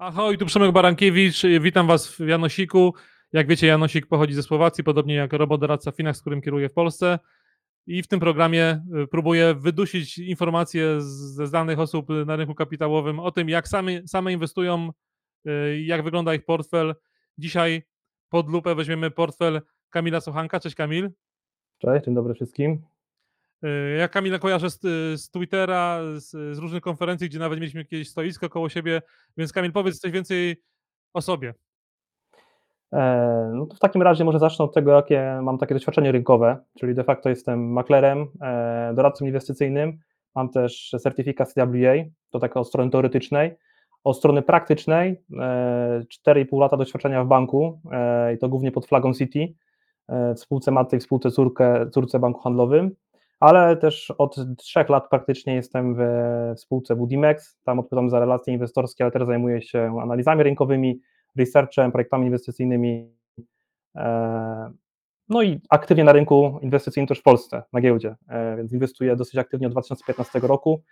Ahoj, tu Przemek Barankiewicz, witam Was w Janosiku. Jak wiecie, Janosik pochodzi ze Słowacji, podobnie jak robodoradca Finach, z którym kieruję w Polsce. I w tym programie y, próbuję wydusić informacje ze znanych osób na rynku kapitałowym o tym, jak same, same inwestują, y, jak wygląda ich portfel. Dzisiaj pod lupę weźmiemy portfel Kamila Sochanka. Cześć Kamil. Cześć, dzień dobry wszystkim. Y, Ja Kamila kojarzę z, z Twittera, z, z różnych konferencji, gdzie nawet mieliśmy jakieś stoisko koło siebie, więc Kamil, powiedz coś więcej o sobie. E, No to w takim razie może zacznę od tego, jakie mam takie doświadczenie rynkowe, czyli de facto jestem maklerem, e, doradcą inwestycyjnym, mam też certyfikat CWA, to tak od strony teoretycznej. Od strony praktycznej e, 4,5 lata doświadczenia w banku e, i to głównie pod flagą City, e, w spółce matce i w spółce córkę, córce banku handlowym, ale też od trzech lat praktycznie jestem w spółce Budimex, tam odpowiadam za relacje inwestorskie, ale teraz zajmuję się analizami rynkowymi, researchem, projektami inwestycyjnymi, e, no i aktywnie na rynku inwestycyjnym też w Polsce, na giełdzie, e, więc inwestuję dosyć aktywnie od 2015 roku.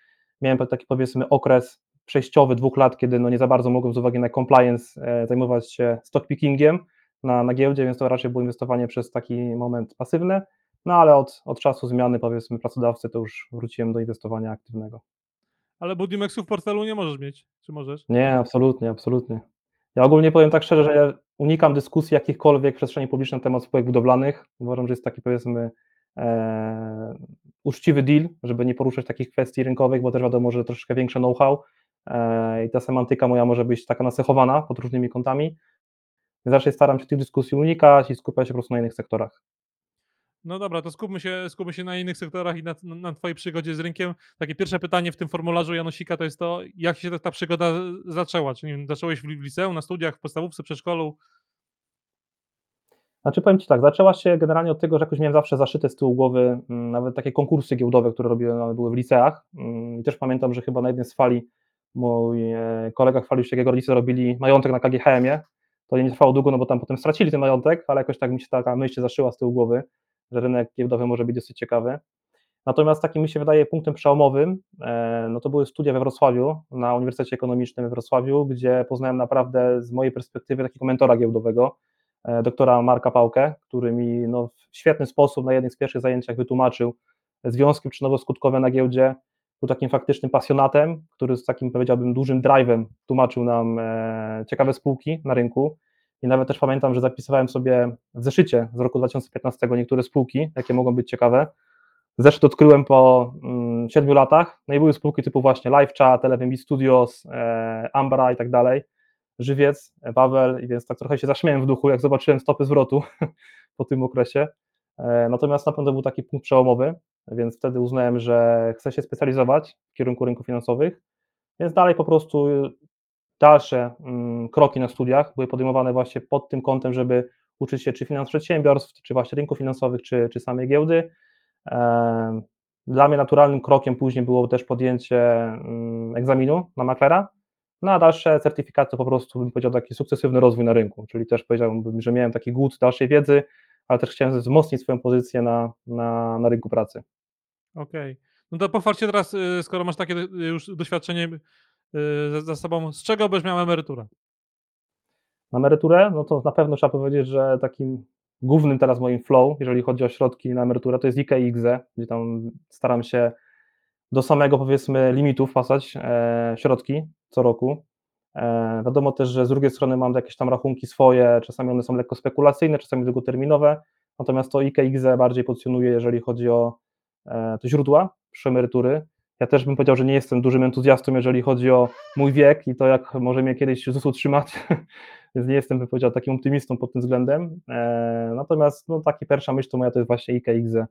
Miałem taki powiedzmy okres przejściowy dwóch lat, kiedy no nie za bardzo mogłem z uwagi na compliance e, zajmować się stock pickingiem na, na giełdzie, więc to raczej było inwestowanie przez taki moment pasywny, no ale od, od czasu zmiany powiedzmy pracodawcy to już wróciłem do inwestowania aktywnego. Ale Budimexu w portfelu nie możesz mieć, czy możesz? Nie, absolutnie, absolutnie. Ja ogólnie powiem tak szczerze, że ja unikam dyskusji jakichkolwiek w przestrzeni publicznej na temat spółek budowlanych. Uważam, że jest taki powiedzmy e, uczciwy deal, żeby nie poruszać takich kwestii rynkowych, bo też wiadomo, że troszeczkę większe know-how e, i ta semantyka moja może być taka nacechowana pod różnymi kątami. Raczej staram się tych dyskusji unikać i skupiać się po prostu na innych sektorach. No dobra, to skupmy się, skupmy się na innych sektorach i na, na, Twojej przygodzie z rynkiem. Takie pierwsze pytanie w tym formularzu Janosika to jest to, jak się ta, przygoda zaczęła? Czy nie wiem, zacząłeś w li- w liceum, na studiach, w podstawówce, przedszkolu? Znaczy powiem Ci tak, zaczęła się generalnie od tego, że jakoś miałem zawsze zaszyte z tyłu głowy mm, nawet takie konkursy giełdowe, które robiłem, były w liceach Mm, i też pamiętam, że chyba na jednej z fali mój e, kolega chwalił się, jak jego rodzice robili majątek na KGHM-ie, to nie trwało długo, no bo tam potem stracili ten majątek, ale jakoś tak mi się taka myśl zaszyła z tyłu głowy, że rynek giełdowy może być dosyć ciekawy. Natomiast takim mi się wydaje punktem przełomowym, e, no to były studia we Wrocławiu, na Uniwersytecie Ekonomicznym we Wrocławiu, gdzie poznałem naprawdę z mojej perspektywy takiego mentora giełdowego, e, doktora Marka Pałkę, który mi no, w świetny sposób na jednych z pierwszych zajęciach wytłumaczył związki przyczynowo-skutkowe na giełdzie. Był takim faktycznym pasjonatem, który z takim powiedziałbym dużym drive'em tłumaczył nam e, ciekawe spółki na rynku. I nawet też pamiętam, że zapisywałem sobie w zeszycie z roku 2015 niektóre spółki, jakie mogą być ciekawe. Zeszyt odkryłem po mm, 7 latach, no i były spółki typu właśnie LiveChat, Eleven Studios, e, Ambra i tak dalej, Żywiec, e, Wawel, i więc tak trochę się zaśmiałem w duchu, jak zobaczyłem stopy zwrotu po tym okresie. E, Natomiast na pewno był taki punkt przełomowy, więc wtedy uznałem, że chcę się specjalizować w kierunku rynków finansowych, więc dalej po prostu dalsze mm, kroki na studiach były podejmowane właśnie pod tym kątem, żeby uczyć się czy finans przedsiębiorstw, czy właśnie rynków finansowych, czy, czy samej giełdy. Dla mnie naturalnym krokiem później było też podjęcie mm, egzaminu na maklera, no a dalsze certyfikaty po prostu bym powiedział taki sukcesywny rozwój na rynku, czyli też powiedziałbym, że miałem taki głód dalszej wiedzy, ale też chciałem wzmocnić swoją pozycję na, na, na rynku pracy. Okej. No to pochwal się teraz, y, skoro masz takie y, już doświadczenie y, za, sobą, z czego byś miał emeryturę? Na emeryturę, no to na pewno trzeba powiedzieć, że takim głównym teraz moim flow, jeżeli chodzi o środki na emeryturę, to jest IKE i IGZE, gdzie tam staram się do samego powiedzmy limitu wpasać e, środki co roku. E, wiadomo też, że z drugiej strony mam jakieś tam rachunki swoje, czasami one są lekko spekulacyjne, czasami długoterminowe, natomiast to IKE i IGZE bardziej podsumuje, jeżeli chodzi o e, źródła przy emerytury. Ja też bym powiedział, że nie jestem dużym entuzjastą, jeżeli chodzi o mój wiek i to, jak może mnie kiedyś ZUS utrzymać, więc nie jestem, bym powiedział, takim optymistą pod tym względem. E, natomiast no, taka pierwsza myśl to moja to jest właśnie IKE i IGZE,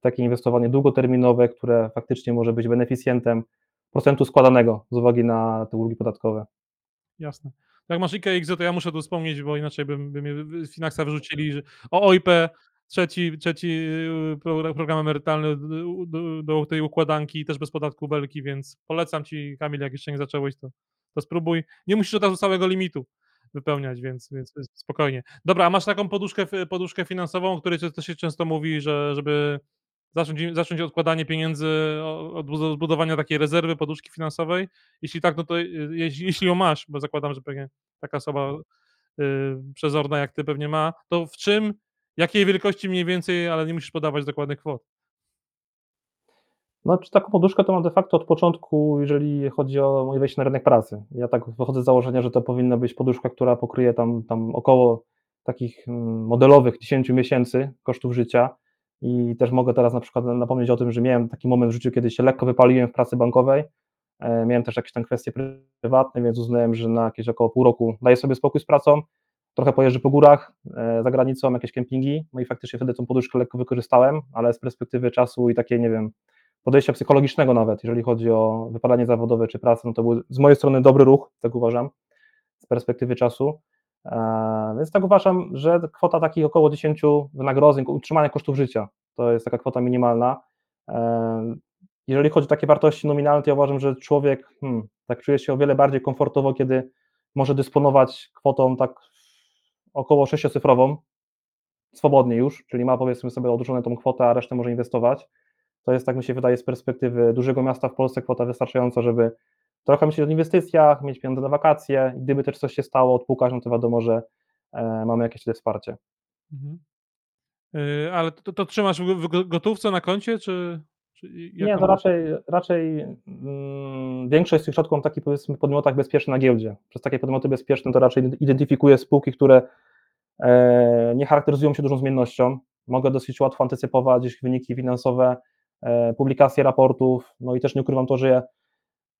takie inwestowanie długoterminowe, które faktycznie może być beneficjentem procentu składanego z uwagi na te ulgi podatkowe. Jasne. Jak masz IKE XZ, to ja muszę tu wspomnieć, bo inaczej by, by mnie Finaxa wyrzucili, że o OIP, trzeci, trzeci y, pro- program emerytalny do, do, tej układanki, też bez podatku belki, więc polecam Ci, Kamil, jak jeszcze nie zacząłeś, to, to spróbuj. Nie musisz od razu całego limitu wypełniać, więc, więc spokojnie. Dobra, a masz taką poduszkę, poduszkę finansową, o której też się często mówi, że żeby zacząć, zacząć odkładanie pieniędzy, od zbudowania takiej rezerwy, poduszki finansowej? Jeśli tak, no to y, jeśli, jeśli ją masz, bo zakładam, że pewnie taka osoba y, przezorna jak ty pewnie ma, to w czym, jakiej wielkości mniej więcej, ale nie musisz podawać dokładnych kwot? No, czy taką poduszkę to mam de facto od początku, jeżeli chodzi o moje wejście na rynek pracy. Ja tak wychodzę z założenia, że to powinna być poduszka, która pokryje tam, tam około takich mm, modelowych 10 miesięcy kosztów życia. I też mogę teraz na przykład napomnieć o tym, że miałem taki moment w życiu, kiedy się lekko wypaliłem w pracy bankowej. E, miałem też jakieś tam kwestie prywatne, więc uznałem, że na jakieś około pół roku daję sobie spokój z pracą. Trochę pojeżdżę po górach, e, za granicą, jakieś kempingi. No i faktycznie wtedy tą poduszkę lekko wykorzystałem, ale z perspektywy czasu i takiej, nie wiem, podejścia psychologicznego nawet, jeżeli chodzi o wypalanie zawodowe czy pracę, no to był z mojej strony dobry ruch, tak uważam, z perspektywy czasu. E, więc tak uważam, że kwota takich około 10 wynagrodzeń, utrzymania kosztów życia, to jest taka kwota minimalna. E, jeżeli chodzi o takie wartości nominalne, to ja uważam, że człowiek hmm, tak czuje się o wiele bardziej komfortowo, kiedy może dysponować kwotą tak około sześciocyfrową, swobodnie już, czyli ma powiedzmy sobie odrzuconą tą kwotę, a resztę może inwestować to jest, tak mi się wydaje, z perspektywy dużego miasta w Polsce kwota wystarczająca, żeby trochę myśleć o inwestycjach, mieć pieniądze na wakacje. Gdyby też coś się stało, odpukać, no to wiadomo, że e, mamy jakieś tutaj wsparcie. Mhm. Yy, ale to, to, trzymasz w gotówce na koncie, czy Nie, to raczej, raczej mm, większość z tych środków mam takich powiedzmy podmiotach bezpiecznych na giełdzie. Przez takie podmioty bezpieczne to raczej identyfikuję spółki, które e, nie charakteryzują się dużą zmiennością. Mogę dosyć łatwo antycypować ich wyniki finansowe, E, publikacje raportów, no i też nie ukrywam to, że ja,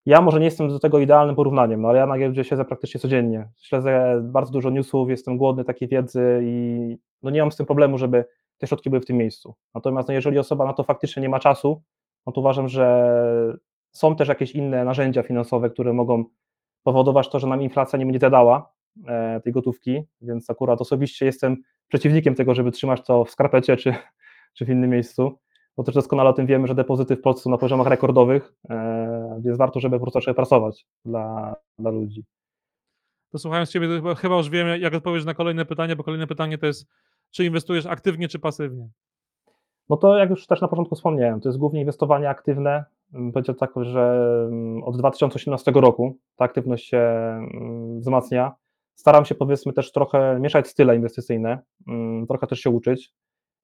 ja może nie jestem do tego idealnym porównaniem, no ale ja na giełdzie siedzę praktycznie codziennie, śledzę bardzo dużo newsów, jestem głodny takiej wiedzy i no nie mam z tym problemu, żeby te środki były w tym miejscu. Natomiast no jeżeli osoba na to faktycznie nie ma czasu, no to uważam, że są też jakieś inne narzędzia finansowe, które mogą powodować to, że nam inflacja nie będzie zjadała e, tej gotówki, więc akurat osobiście jestem przeciwnikiem tego, żeby trzymać to w skarpecie czy, czy w innym miejscu bo też doskonale o tym wiemy, że depozyty w Polsce są na poziomach rekordowych, e, więc warto, żeby po prostu zaczęły pracować dla, dla ludzi. To słuchając Ciebie, chyba już wiem, jak odpowiedzieć na kolejne pytanie, bo kolejne pytanie to jest, czy inwestujesz aktywnie, czy pasywnie? No to jak już też na początku wspomniałem, to jest głównie inwestowanie aktywne. Będzie tak, że mm, od 2018 roku ta aktywność się mm, wzmacnia. Staram się powiedzmy też trochę mieszać style inwestycyjne, mm, trochę też się uczyć.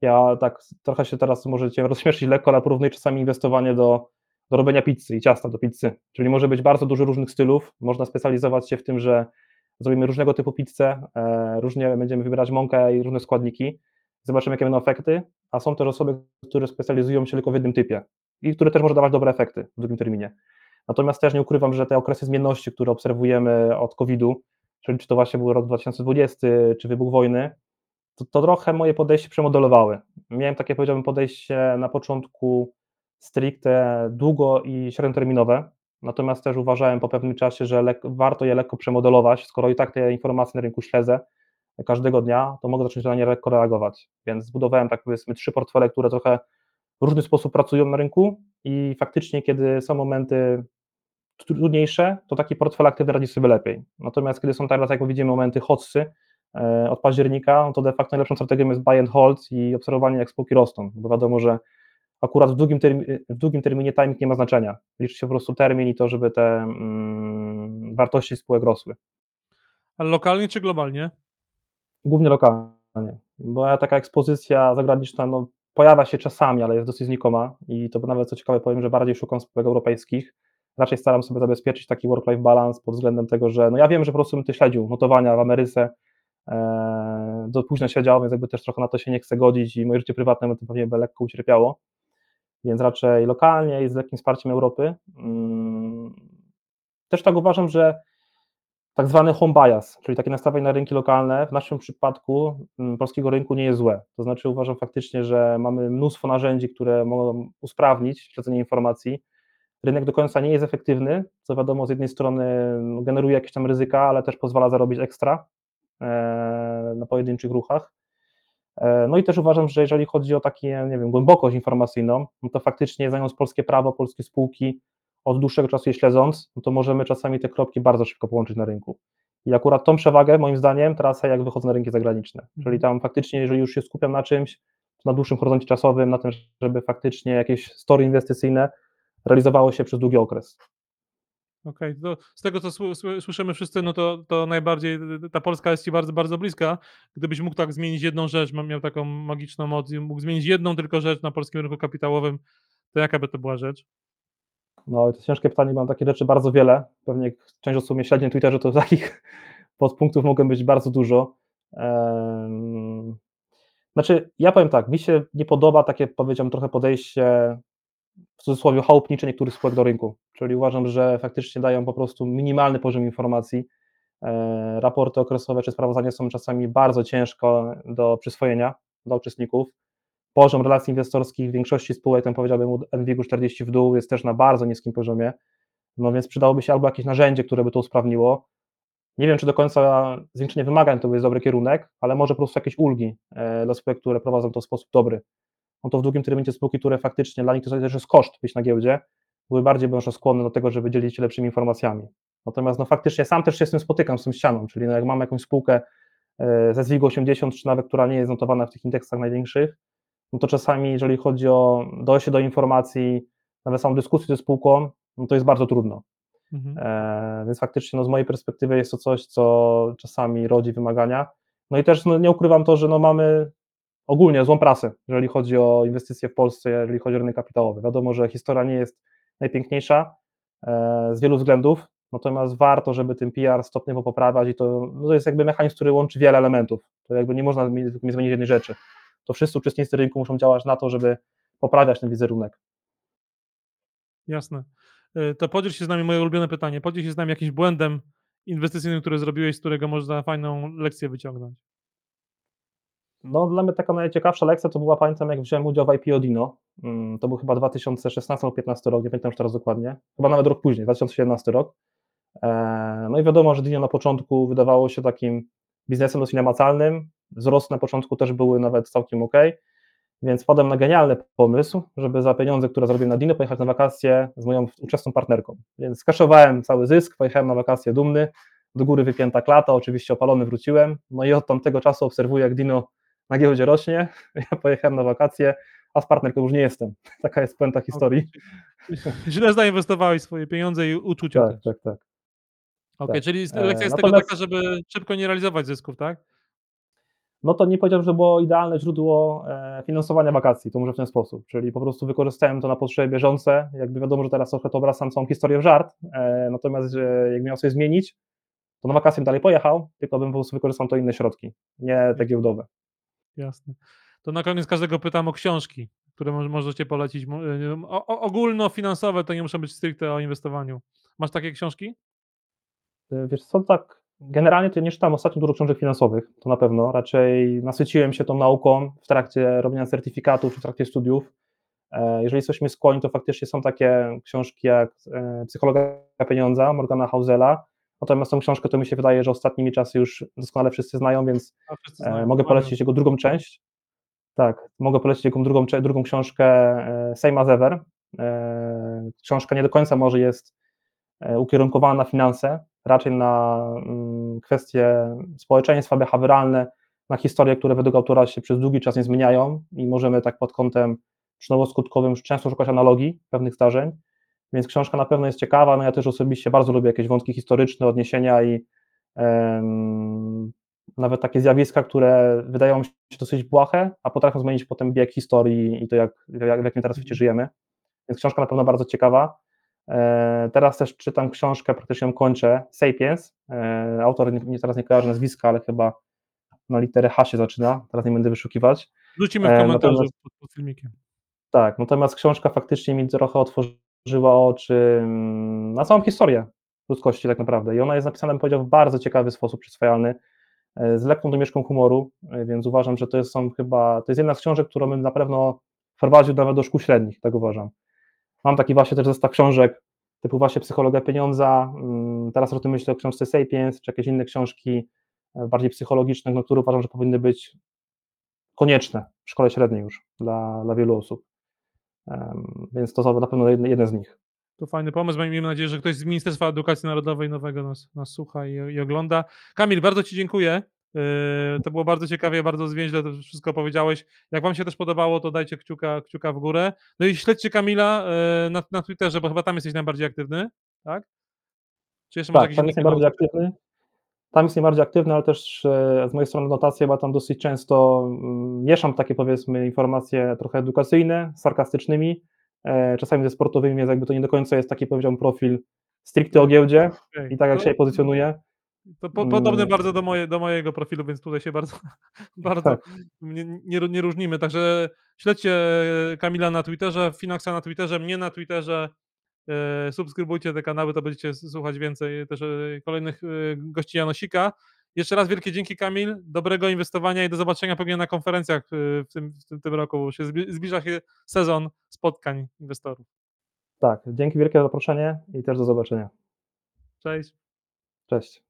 Ja tak trochę się teraz możecie rozśmieszyć lekko, ale porównuję czasami inwestowanie do, do robienia pizzy i ciasta do pizzy. Czyli może być bardzo dużo różnych stylów. Można specjalizować się w tym, że zrobimy różnego typu pizzę, e, różnie będziemy wybierać mąkę i różne składniki. Zobaczymy, jakie będą efekty. A są też osoby, które specjalizują się tylko w jednym typie i które też może dawać dobre efekty w długim terminie. Natomiast też nie ukrywam, że te okresy zmienności, które obserwujemy od COVID-u, czyli czy to właśnie był rok 2020, czy wybuch wojny, to, to trochę moje podejście przemodelowały. Miałem takie, powiedziałbym, podejście na początku stricte długo i średnioterminowe, natomiast też uważałem po pewnym czasie, że warto je lekko przemodelować, skoro i tak te informacje na rynku śledzę każdego dnia, to mogę zacząć na nie lekko reagować, więc zbudowałem tak powiedzmy trzy portfele, które trochę w różny sposób pracują na rynku i faktycznie, kiedy są momenty trudniejsze, to taki portfel aktywny radzi sobie lepiej. Natomiast kiedy są teraz, jak widzimy, momenty hotsy, E, od października, no to de facto najlepszą strategią jest buy and hold i obserwowanie jak spółki rosną, bo wiadomo, że akurat w długim, terminie, w długim terminie timing nie ma znaczenia. Liczy się po prostu termin i to, żeby te mm, wartości spółek rosły. Ale lokalnie czy globalnie? Głównie lokalnie, bo taka ekspozycja zagraniczna no, pojawia się czasami, ale jest dosyć znikoma i to nawet co ciekawe powiem, że bardziej szukam spółek europejskich. Raczej staram sobie zabezpieczyć taki work-life balance pod względem tego, że no ja wiem, że po prostu bym ty śledził notowania w Ameryce, E, do późna siedział, więc jakby też trochę na to się nie chce godzić i moje życie prywatne to pewnie by lekko ucierpiało, więc raczej lokalnie i z lekkim wsparciem Europy. Mm, też tak uważam, że tak zwany home bias, czyli takie nastawienie na rynki lokalne, w naszym przypadku mm, polskiego rynku nie jest złe. To znaczy uważam faktycznie, że mamy mnóstwo narzędzi, które mogą usprawnić śledzenie informacji. Rynek do końca nie jest efektywny, co wiadomo, z jednej strony no, generuje jakieś tam ryzyka, ale też pozwala zarobić ekstra, E, na pojedynczych ruchach. E, no i też uważam, że jeżeli chodzi o takie, nie wiem, głębokość informacyjną, no to faktycznie znając polskie prawo, polskie spółki, od dłuższego czasu je śledząc, no to możemy czasami te kropki bardzo szybko połączyć na rynku. I akurat tą przewagę, moim zdaniem, tracę jak wychodzę na rynki zagraniczne. Czyli mhm. tam faktycznie, jeżeli już się skupiam na czymś, na dłuższym horyzoncie czasowym, na tym, żeby faktycznie jakieś story inwestycyjne realizowało się przez długi okres. Okej, to z tego, co sły sły słyszymy wszyscy, no to to najbardziej y, ta Polska jest ci bardzo, bardzo bliska. Gdybyś mógł tak zmienić jedną rzecz, miał taką magiczną moc mógł zmienić jedną tylko rzecz na polskim rynku kapitałowym, to jaka by to była rzecz? No, to ciężkie pytanie, mam takie rzeczy bardzo wiele. Pewnie część osób mnie śledzi na Twitterze, to takich podpunktów mogą być bardzo dużo. Znaczy, ja powiem tak, mi się nie podoba takie, powiedziałbym, trochę podejście w cudzysłowie chałupnicze niektórych spółek do rynku, czyli uważam, że faktycznie dają po prostu minimalny poziom informacji. E, raporty okresowe czy sprawozdania są czasami bardzo ciężko do przyswojenia dla uczestników. Poziom relacji inwestorskich w większości spółek, ten powiedziałbym od NWIG 40 w dół, jest też na bardzo niskim poziomie. No więc przydałoby się albo jakieś narzędzie, które by to usprawniło. Nie wiem, czy do końca zwiększenie wymagań to jest dobry kierunek, ale może po prostu jakieś ulgi e, dla spółek, które prowadzą to w sposób dobry. No to w długim terminie te spółki, które faktycznie dla nich to też jest koszt być na giełdzie, były bardziej może skłonne do tego, żeby dzielić się lepszymi informacjami. Natomiast no faktycznie sam też się z tym spotykam, z tą ścianą, czyli no jak mam jakąś spółkę e, ze ZWIG 80, czy nawet która nie jest notowana w tych indeksach największych, no to czasami, jeżeli chodzi o dojście do informacji, nawet samą dyskusję ze spółką, no to jest bardzo trudno. Mhm. E, więc faktycznie no z mojej perspektywy jest to coś, co czasami rodzi wymagania. No i też no, nie ukrywam to, że no mamy ogólnie złą prasę, jeżeli chodzi o inwestycje w Polsce, jeżeli chodzi o rynek kapitałowy. Wiadomo, że historia nie jest najpiękniejsza e, z wielu względów, natomiast warto, żeby ten PR stopniowo poprawiać i to, no to jest jakby mechanizm, który łączy wiele elementów. To jakby nie można mi zmienić jednej rzeczy. To wszyscy uczestnicy rynku muszą działać na to, żeby poprawiać ten wizerunek. Jasne. Y, To podziel się z nami moje ulubione pytanie. Podziel się z nami jakimś błędem inwestycyjnym, który zrobiłeś, z którego można fajną lekcję wyciągnąć. No, dla mnie taka najciekawsza lekcja to była, pamiętam, jak wziąłem udział w IPO Dino. Mm, To był chyba 2016 albo 2015 rok, nie pamiętam już teraz dokładnie. Chyba nawet rok później, 2017 rok. E, No i wiadomo, że Dino na początku wydawało się takim biznesem dosyć namacalnym. Wzrosty na początku też były nawet całkiem ok. Więc wpadłem na genialny pomysł, żeby za pieniądze, które zarobiłem na Dino, pojechać na wakacje z moją ówczesną partnerką. Więc skaszowałem cały zysk, pojechałem na wakacje dumny, do góry wypięta klata, oczywiście opalony wróciłem. No i od tamtego czasu obserwuję, jak Dino na giełdzie rośnie. Ja pojechałem na wakacje, a z partnerką już nie jestem. Taka jest puenta historii. Źle zainwestowałeś swoje pieniądze i uczucia Tak, też. tak, tak. Okej, tak. czyli E, lekcja jest tego natomiast- taka, żeby szybko nie realizować zysków, tak? No to nie powiedziałbym, że było idealne źródło e, finansowania wakacji, to może w ten sposób, czyli po prostu wykorzystałem to na potrzeby bieżące, jakby wiadomo, że teraz trochę to obracam całą historię w żart, e, natomiast jak miał sobie zmienić, to na wakacje bym dalej pojechał, tylko bym po prostu wykorzystał to inne środki, nie te giełdowe. Jasne. To na koniec każdego pytam o książki, które może, możecie polecić. Y, O, o, ogólnofinansowe to nie muszą być stricte o inwestowaniu. Masz takie książki? E, Wiesz co, tak, generalnie to nie czytam ostatnio dużo książek finansowych, to na pewno, raczej nasyciłem się tą nauką w trakcie robienia certyfikatów czy w trakcie studiów. E, Jeżeli coś mnie skłoni, to faktycznie są takie książki jak e, Psychologia pieniądza Morgana Hausela, natomiast tą książkę to mi się wydaje, że ostatnimi czasy już doskonale wszyscy znają, więc A wszyscy e, znają, mogę polecić jego drugą część. Tak, mogę polecić jego drugą, drugą książkę e, Same as Ever. E, Książka nie do końca może jest ukierunkowana na finanse, raczej na mm, kwestie społeczeństwa, behawioralne, na historie, które według autora się przez długi czas nie zmieniają i możemy tak pod kątem przyczynowo-skutkowym często szukać analogii pewnych zdarzeń, więc książka na pewno jest ciekawa, no ja też osobiście bardzo lubię jakieś wątki historyczne, odniesienia i em, nawet takie zjawiska, które wydają mi się dosyć błahe, a potrafią zmienić potem bieg historii i to, jak, jak, w jakim teraz świecie żyjemy. Więc książka na pewno bardzo ciekawa. E, Teraz też czytam książkę, praktycznie ją kończę, Sapiens. E, Autor, nie, nie- teraz nie kojarzę nazwiska, ale chyba na literę H się zaczyna, teraz nie będę wyszukiwać. Rzucimy w E, komentarzu natomiast- pod, pod filmikiem. Tak, natomiast książka faktycznie mi trochę otworzyła oczy mm, na całą historię ludzkości tak naprawdę i ona jest napisana, bym powiedział, w bardzo ciekawy sposób przyswajalny, e, z lekką domieszką humoru, e, więc uważam, że to jest, są chyba, to jest jedna z książek, którą bym na pewno wprowadził nawet do szkół średnich, tak uważam. Mam taki właśnie też zestaw książek, typu właśnie Psychologia Pieniądza, mm, teraz o tym myślę o książce Sapiens, czy jakieś inne książki e, bardziej psychologiczne, no, które uważam, że powinny być konieczne w szkole średniej już dla, dla wielu osób. Więc to na pewno jeden, z nich. To fajny pomysł. Miejmy nadzieję, że ktoś z Ministerstwa Edukacji Narodowej nowego nas, nas słucha i, i ogląda. Kamil, bardzo Ci dziękuję. Yy, To było bardzo ciekawie, bardzo zwięźle to wszystko powiedziałeś. Jak Wam się też podobało, to dajcie kciuka, kciuka w górę. No i śledźcie Kamila yy, na, na Twitterze, bo chyba tam jesteś najbardziej aktywny, tak? Czy jeszcze masz Tak, jakieś tam inne jest najbardziej kanały? aktywny. Tam jest najbardziej aktywny, ale też e, z mojej strony notacje, bo tam dosyć często mm, mieszam takie powiedzmy informacje trochę edukacyjne, sarkastycznymi, e, czasami ze sportowymi, więc jakby to nie do końca jest taki powiedziałbym profil stricte o giełdzie Okej. i tak jak To- się pozycjonuję. To po, podobny Mm. bardzo do, moje, do mojego profilu, więc tutaj się bardzo, bardzo Tak. nie, nie, nie różnimy. Także śledźcie Kamila na Twitterze, Finaxa na Twitterze, mnie na Twitterze. E, subskrybujcie te kanały, to będziecie słuchać więcej też e, kolejnych e, gości Janosika. Jeszcze raz wielkie dzięki Kamil, dobrego inwestowania i do zobaczenia pewnie na konferencjach e, w tym, w tym, tym roku. bo Się zbli- zbliża się sezon spotkań inwestorów. Tak, dzięki wielkie za zaproszenie i też do zobaczenia. Cześć. Cześć.